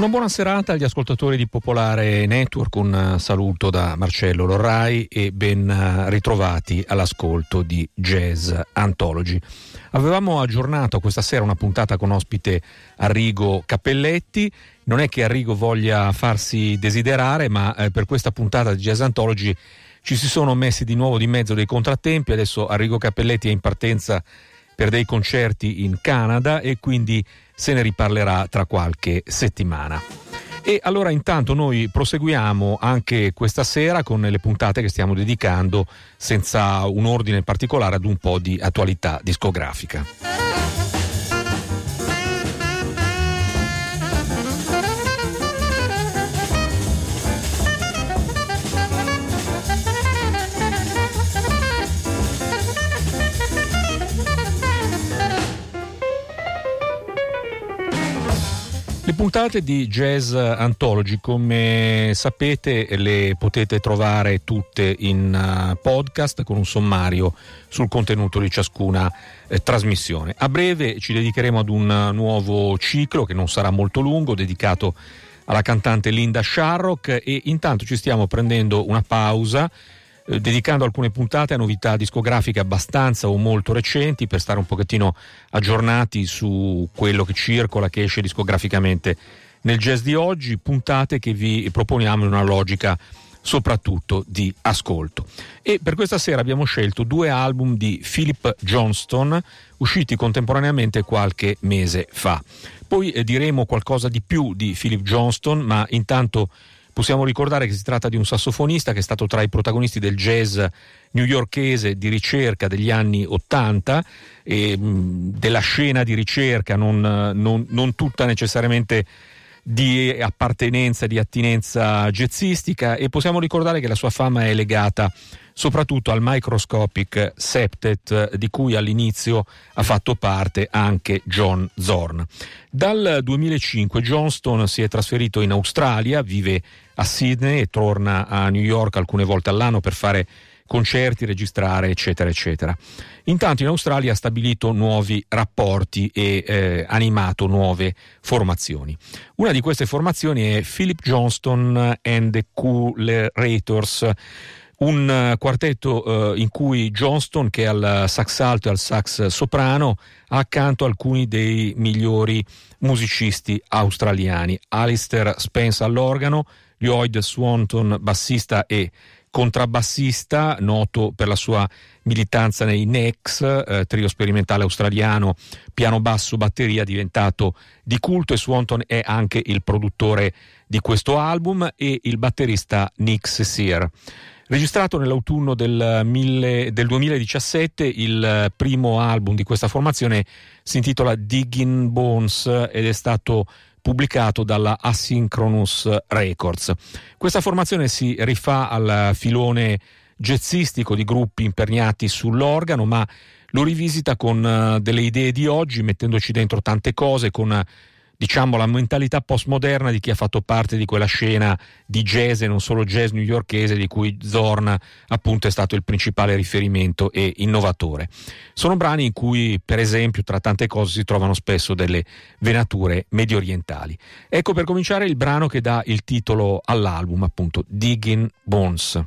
Una buona serata agli ascoltatori di Popolare Network, un saluto da Marcello Lorrai e ben ritrovati all'ascolto di Jazz Anthology. Avevamo aggiornato questa sera una puntata con ospite Arrigo Cappelletti, non è che Arrigo voglia farsi desiderare, ma eh, per questa puntata di Jazz Anthology ci si sono messi di nuovo di mezzo dei contrattempi, adesso Arrigo Cappelletti è in partenza per dei concerti in Canada e quindi se ne riparlerà tra qualche settimana. E allora intanto noi proseguiamo anche questa sera con le puntate che stiamo dedicando senza un ordine particolare ad un po' di attualità discografica. Le puntate di Jazz Anthology, come sapete, le potete trovare tutte in uh, podcast con un sommario sul contenuto di ciascuna eh, trasmissione. A breve ci dedicheremo ad un uh, nuovo ciclo che non sarà molto lungo, dedicato alla cantante Linda Sharrock e intanto ci stiamo prendendo una pausa eh, dedicando alcune puntate a novità discografiche abbastanza o molto recenti per stare un pochettino aggiornati su quello che circola, che esce discograficamente nel jazz di oggi, puntate che vi proponiamo in una logica soprattutto di ascolto. E per questa sera abbiamo scelto due album di Philip Johnston usciti contemporaneamente qualche mese fa. Poi eh, diremo qualcosa di più di Philip Johnston, ma intanto Possiamo ricordare che si tratta di un sassofonista che è stato tra i protagonisti del jazz newyorkese di ricerca degli anni Ottanta, mh, della scena di ricerca, non, non, non tutta necessariamente di appartenenza, di attinenza jazzistica e possiamo ricordare che la sua fama è legata soprattutto al Microscopic Septet di cui all'inizio ha fatto parte anche John Zorn. Dal 2005 Johnston si è trasferito in Australia, vive a Sydney e torna a New York alcune volte all'anno per fare concerti, registrare, eccetera, eccetera. Intanto in Australia ha stabilito nuovi rapporti e eh, animato nuove formazioni. Una di queste formazioni è Philip Johnston and the Coolerators, un eh, quartetto eh, in cui Johnston, che è al sax alto e al sax soprano, ha accanto alcuni dei migliori musicisti australiani. Alistair Spence all'organo, Lloyd Swanton bassista e contrabbassista, noto per la sua militanza nei NEX, eh, trio sperimentale australiano, piano basso, batteria, diventato di culto e Swanton è anche il produttore di questo album e il batterista Nick Sear. Registrato nell'autunno del, mille, del 2017, il primo album di questa formazione si intitola Digging Bones ed è stato pubblicato dalla Asynchronous Records. Questa formazione si rifà al filone jazzistico di gruppi imperniati sull'organo, ma lo rivisita con uh, delle idee di oggi, mettendoci dentro tante cose, con diciamo la mentalità postmoderna di chi ha fatto parte di quella scena di jazz e non solo jazz newyorkese di cui Zorn appunto è stato il principale riferimento e innovatore. Sono brani in cui per esempio tra tante cose si trovano spesso delle venature medio orientali. Ecco per cominciare il brano che dà il titolo all'album appunto Digging Bones.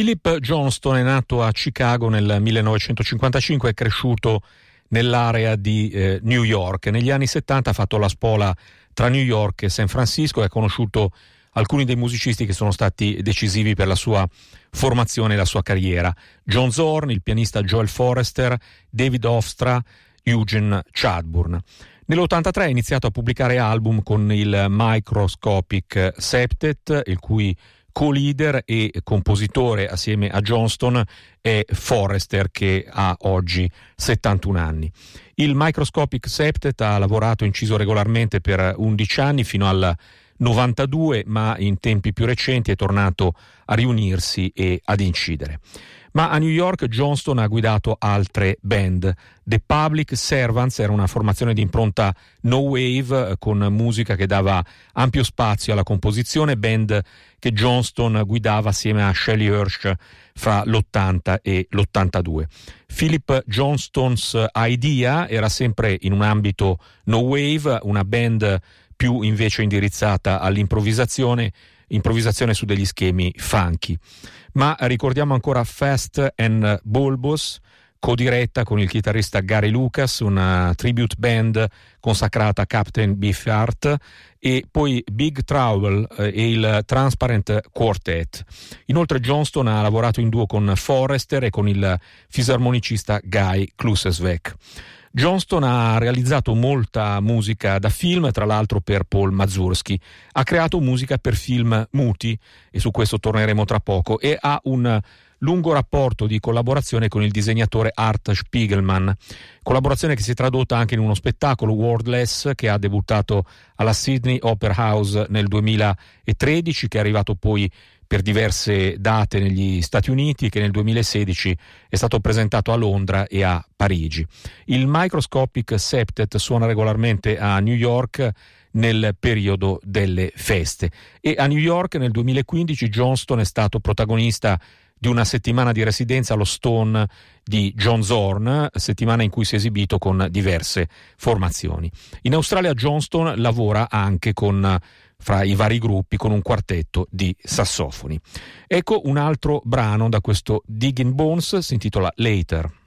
Philip Johnston è nato a Chicago nel 1955 e cresciuto nell'area di eh, New York. Negli anni 70 ha fatto la spola tra New York e San Francisco e ha conosciuto alcuni dei musicisti che sono stati decisivi per la sua formazione e la sua carriera. John Zorn, il pianista Joel Forrester, David Hofstra, Eugene Chadburn. Nell'83 ha iniziato a pubblicare album con il Microscopic Septet, il cui co-leader e compositore assieme a Johnston è Forrester che ha oggi 71 anni. Il Microscopic Septet ha lavorato inciso regolarmente per 11 anni fino al 92, ma in tempi più recenti è tornato a riunirsi e ad incidere ma a New York Johnston ha guidato altre band. The Public Servants era una formazione di impronta no wave con musica che dava ampio spazio alla composizione, band che Johnston guidava assieme a Shelley Hirsch fra l'80 e l'82. Philip Johnston's Idea era sempre in un ambito no wave, una band più invece indirizzata all'improvvisazione, improvvisazione su degli schemi funky ma ricordiamo ancora Fast and Bulbous, codiretta con il chitarrista Gary Lucas, una tribute band consacrata a Captain Beefheart e poi Big Trouble eh, e il Transparent Quartet. Inoltre Johnston ha lavorato in duo con Forrester e con il fisarmonicista Guy Klusesvek. Johnston ha realizzato molta musica da film, tra l'altro per Paul Mazursky. Ha creato musica per film muti, e su questo torneremo tra poco, e ha un lungo rapporto di collaborazione con il disegnatore Art Spiegelman, collaborazione che si è tradotta anche in uno spettacolo Wordless che ha debuttato alla Sydney Opera House nel 2013, che è arrivato poi per diverse date negli Stati Uniti che nel 2016 è stato presentato a Londra e a Parigi. Il Microscopic Septet suona regolarmente a New York nel periodo delle feste e a New York nel 2015 Johnston è stato protagonista di una settimana di residenza allo Stone di John Zorn, settimana in cui si è esibito con diverse formazioni. In Australia Johnston lavora anche con fra i vari gruppi con un quartetto di sassofoni. Ecco un altro brano da questo Digging Bones, si intitola Later.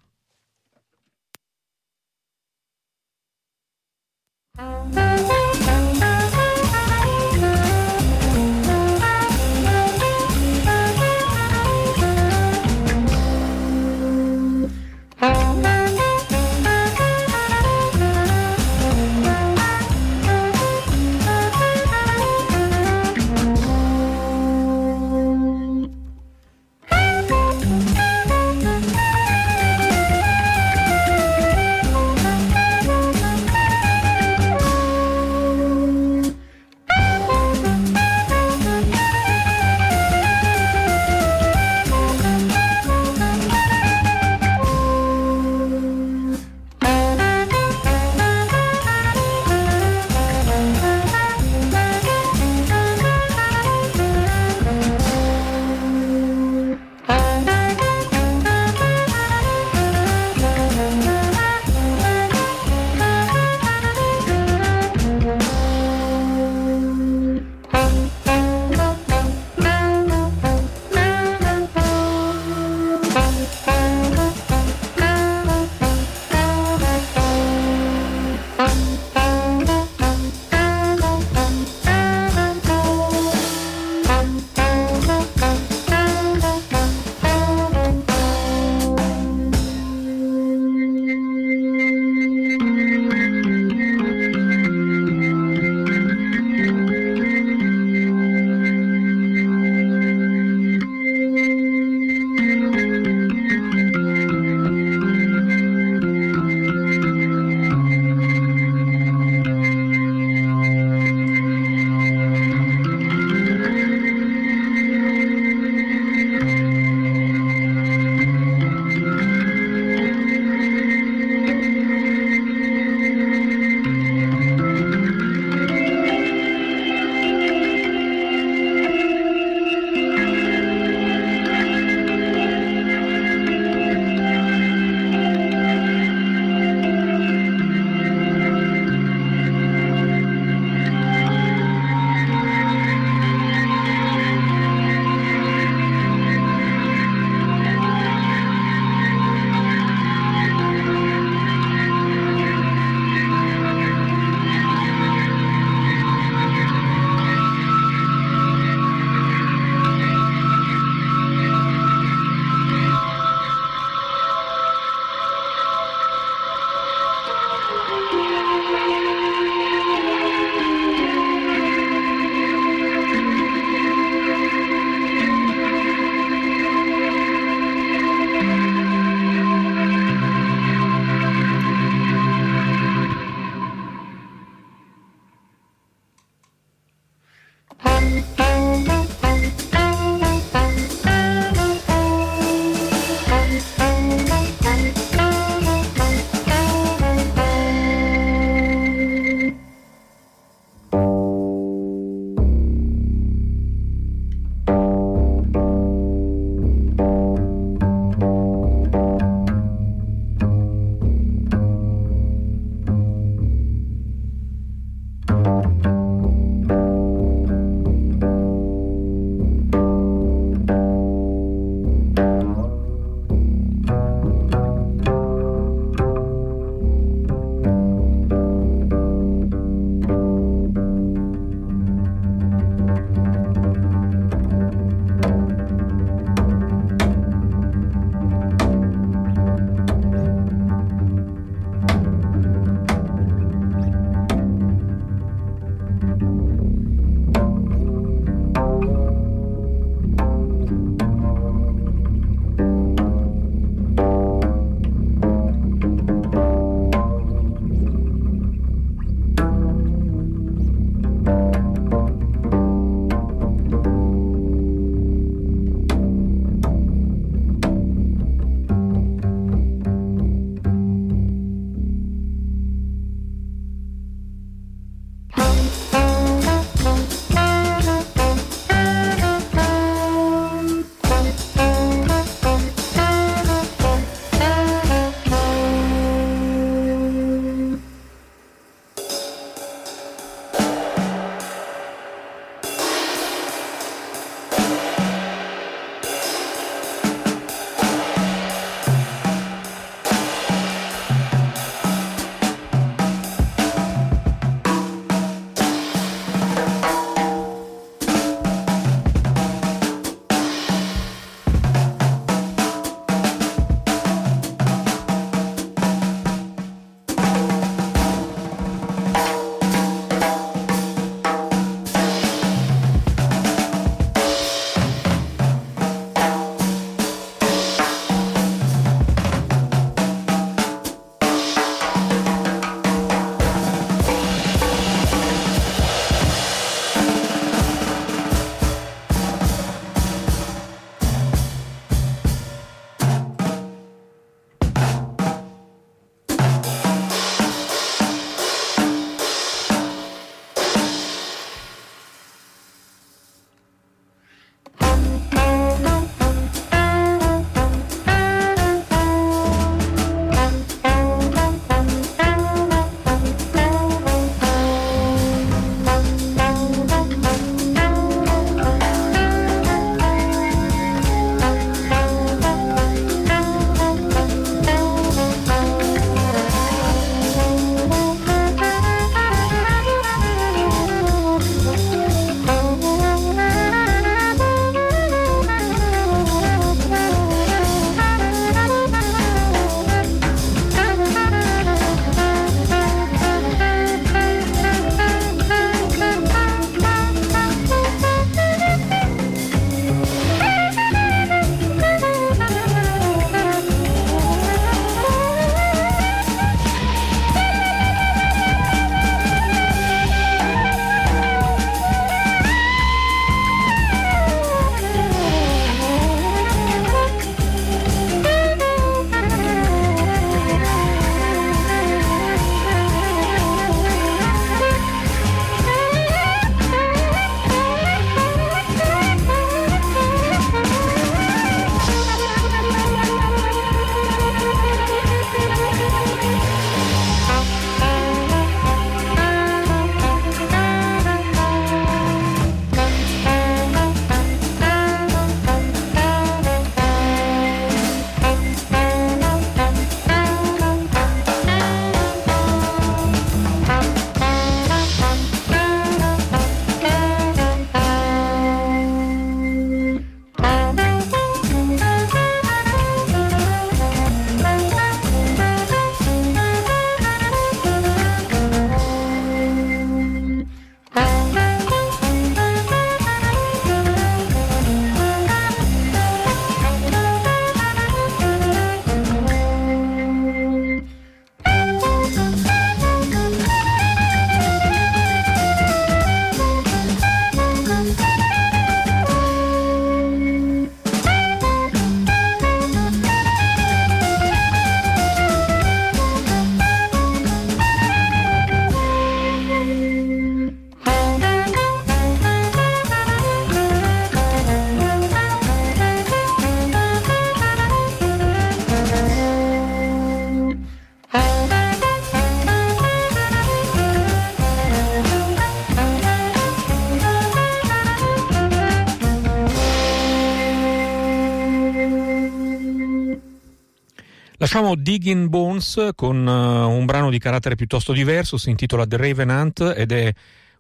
Lasciamo Digging Bones con uh, un brano di carattere piuttosto diverso, si intitola The Ravenant ed è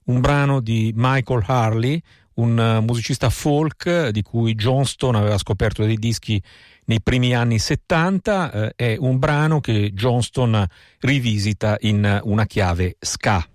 un brano di Michael Harley, un uh, musicista folk di cui Johnston aveva scoperto dei dischi nei primi anni 70, uh, è un brano che Johnston rivisita in una chiave ska.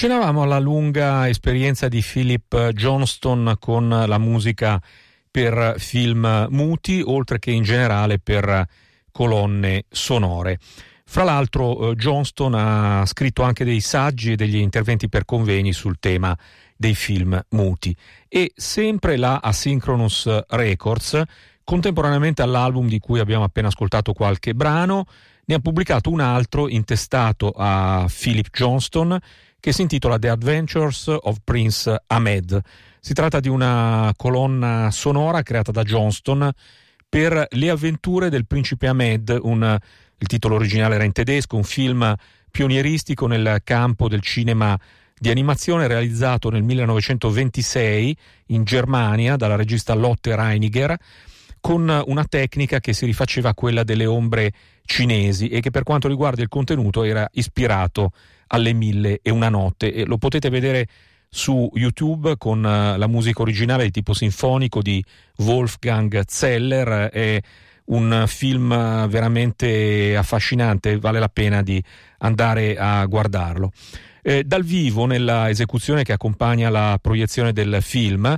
Accennavamo alla lunga esperienza di Philip Johnston con la musica per film muti, oltre che in generale per colonne sonore. Fra l'altro eh, Johnston ha scritto anche dei saggi e degli interventi per convegni sul tema dei film muti e sempre la Asynchronous Records, contemporaneamente all'album di cui abbiamo appena ascoltato qualche brano, ne ha pubblicato un altro intestato a Philip Johnston che si intitola The Adventures of Prince Ahmed. Si tratta di una colonna sonora creata da Johnston per le avventure del principe Ahmed, un, il titolo originale era in tedesco, un film pionieristico nel campo del cinema di animazione realizzato nel 1926 in Germania dalla regista Lotte Reiniger con una tecnica che si rifaceva a quella delle ombre cinesi e che per quanto riguarda il contenuto era ispirato alle mille e una notte e lo potete vedere su YouTube con uh, la musica originale di tipo sinfonico di Wolfgang Zeller è un film veramente affascinante, vale la pena di andare a guardarlo. Eh, dal vivo, nella esecuzione che accompagna la proiezione del film,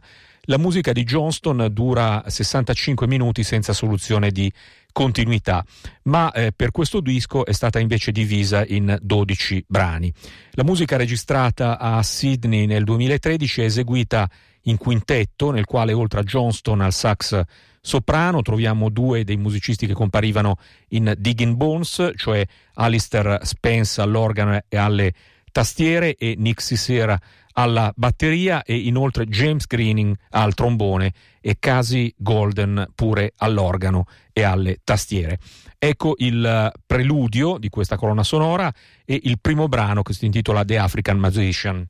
la musica di Johnston dura 65 minuti senza soluzione di continuità, ma eh, per questo disco è stata invece divisa in 12 brani. La musica registrata a Sydney nel 2013 è eseguita in quintetto, nel quale oltre a Johnston al sax soprano troviamo due dei musicisti che comparivano in Digging Bones, cioè Alistair Spence all'organo e alle tastiere e Nick Sisera alla batteria e inoltre James Greening al trombone e Casey Golden pure all'organo e alle tastiere. Ecco il preludio di questa colonna sonora e il primo brano che si intitola The African Musician.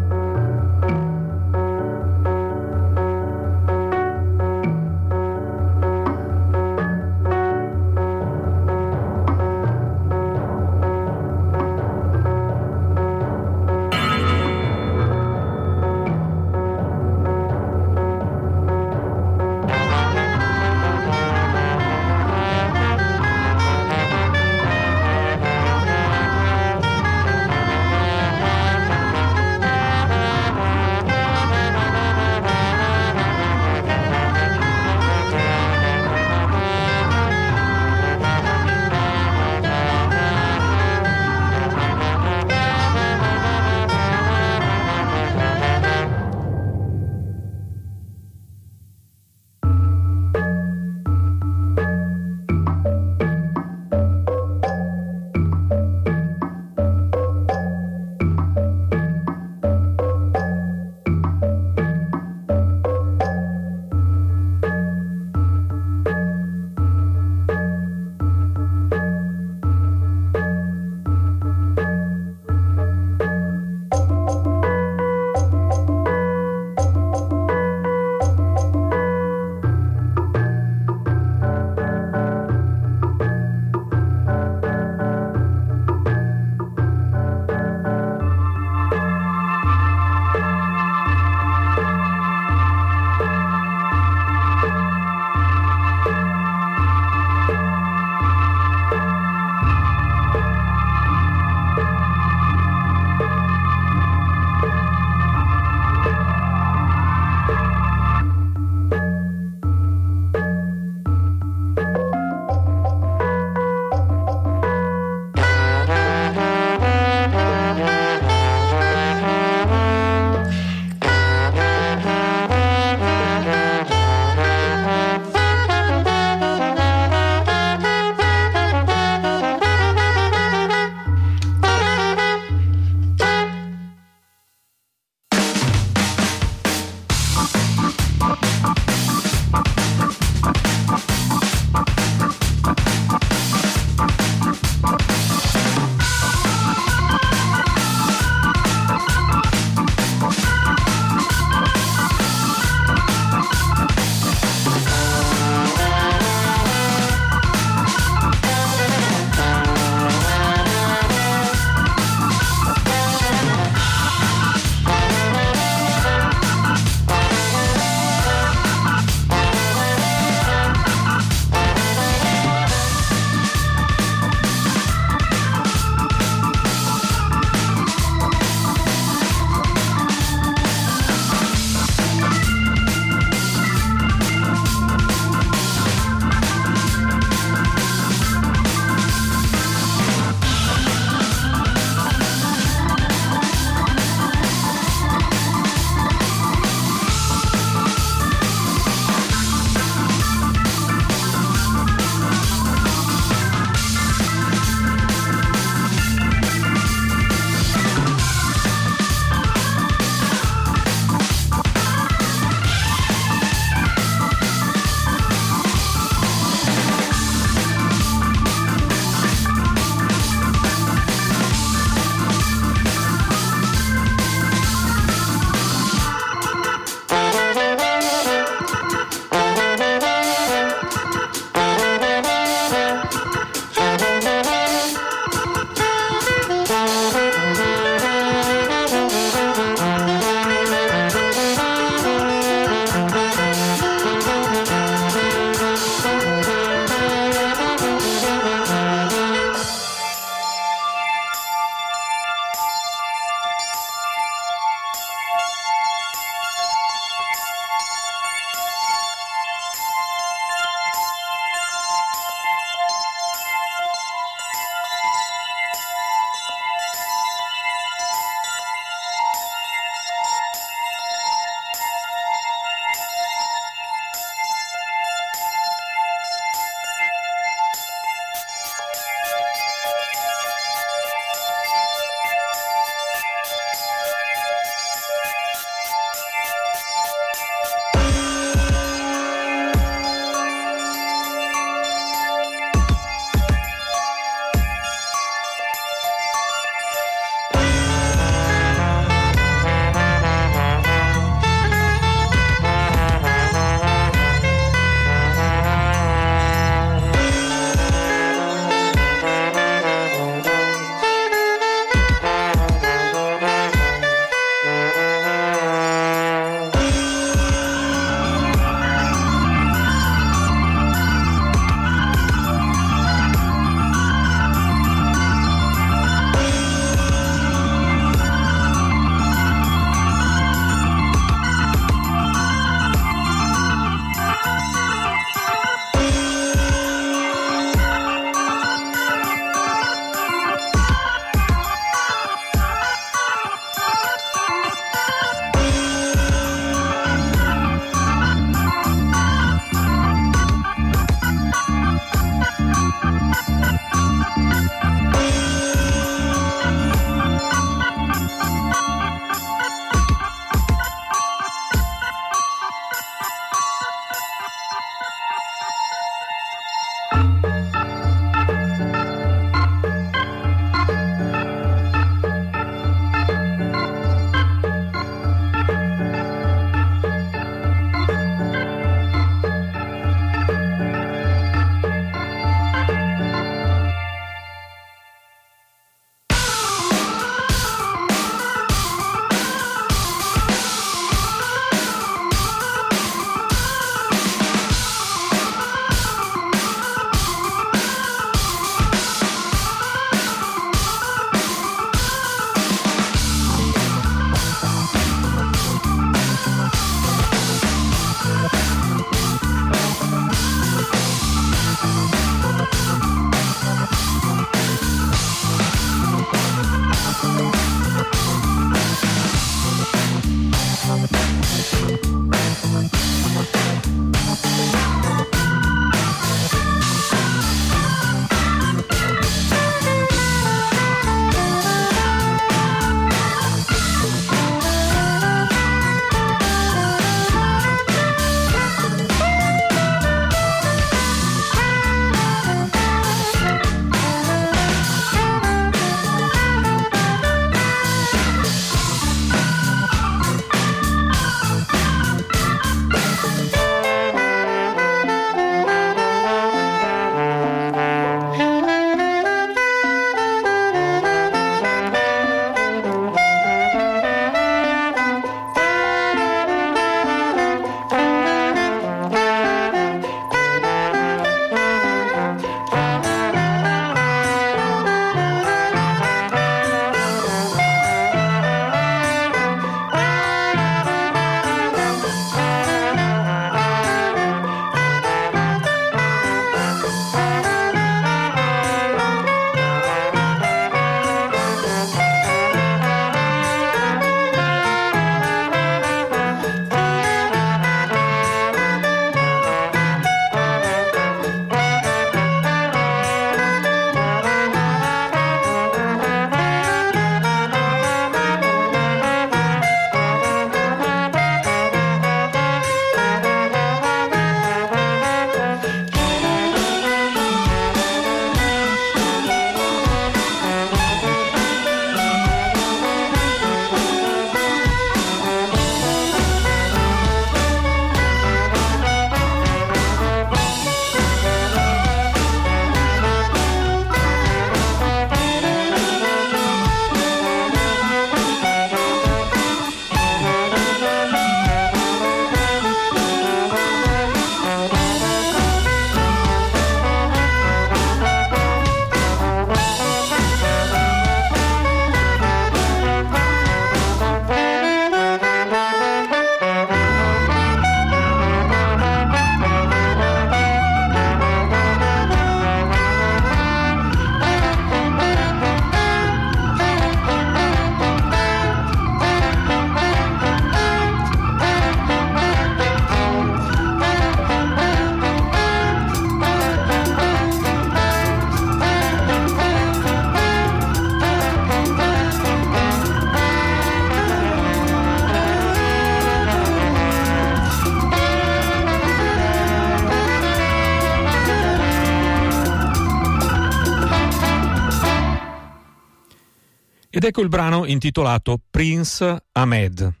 Ed ecco il brano intitolato Prince Ahmed.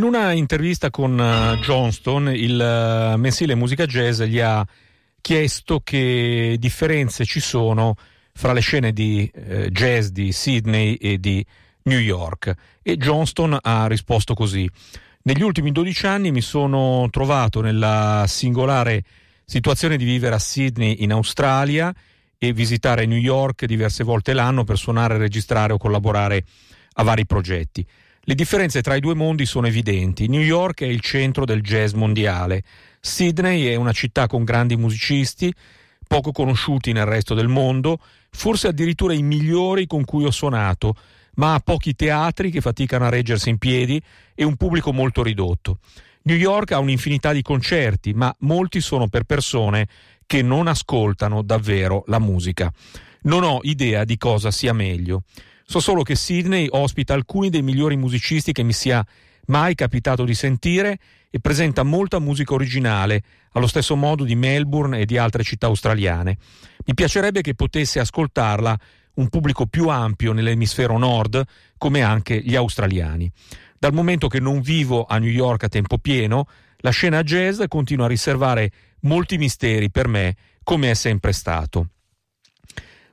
In una intervista con uh, Johnston, il uh, mensile Musica Jazz gli ha chiesto che differenze ci sono fra le scene di uh, jazz di Sydney e di New York e Johnston ha risposto così. Negli ultimi 12 anni mi sono trovato nella singolare situazione di vivere a Sydney in Australia e visitare New York diverse volte l'anno per suonare, registrare o collaborare a vari progetti. Le differenze tra i due mondi sono evidenti. New York è il centro del jazz mondiale. Sydney è una città con grandi musicisti, poco conosciuti nel resto del mondo, forse addirittura i migliori con cui ho suonato, ma ha pochi teatri che faticano a reggersi in piedi e un pubblico molto ridotto. New York ha un'infinità di concerti, ma molti sono per persone che non ascoltano davvero la musica. Non ho idea di cosa sia meglio. So solo che Sydney ospita alcuni dei migliori musicisti che mi sia mai capitato di sentire e presenta molta musica originale, allo stesso modo di Melbourne e di altre città australiane. Mi piacerebbe che potesse ascoltarla un pubblico più ampio nell'emisfero nord, come anche gli australiani. Dal momento che non vivo a New York a tempo pieno, la scena jazz continua a riservare molti misteri per me, come è sempre stato.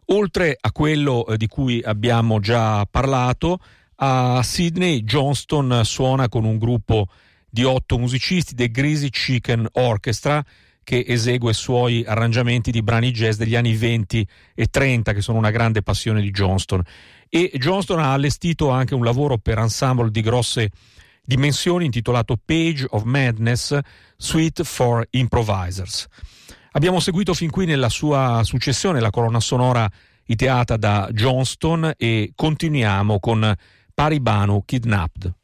Oltre a quello eh, di cui abbiamo già parlato, a Sydney Johnston suona con un gruppo di otto musicisti, The Greasy Chicken Orchestra, che esegue i suoi arrangiamenti di brani jazz degli anni 20 e 30, che sono una grande passione di Johnston. E Johnston ha allestito anche un lavoro per ensemble di grosse dimensioni intitolato Page of Madness, Suite for Improvisers. Abbiamo seguito fin qui nella sua successione la colonna sonora ideata da Johnston e continuiamo con Paribano Kidnapped.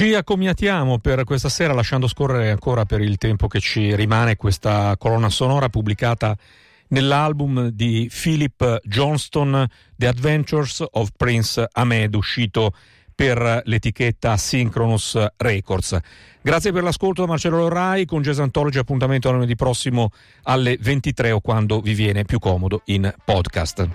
Ci accomiatiamo per questa sera lasciando scorrere ancora per il tempo che ci rimane questa colonna sonora pubblicata nell'album di Philip Johnston The Adventures of Prince Ahmed uscito per l'etichetta Synchronous Records. Grazie per l'ascolto da Marcello Lorrai con Jazz Anthology appuntamento lunedì prossimo alle 23 o quando vi viene più comodo in podcast.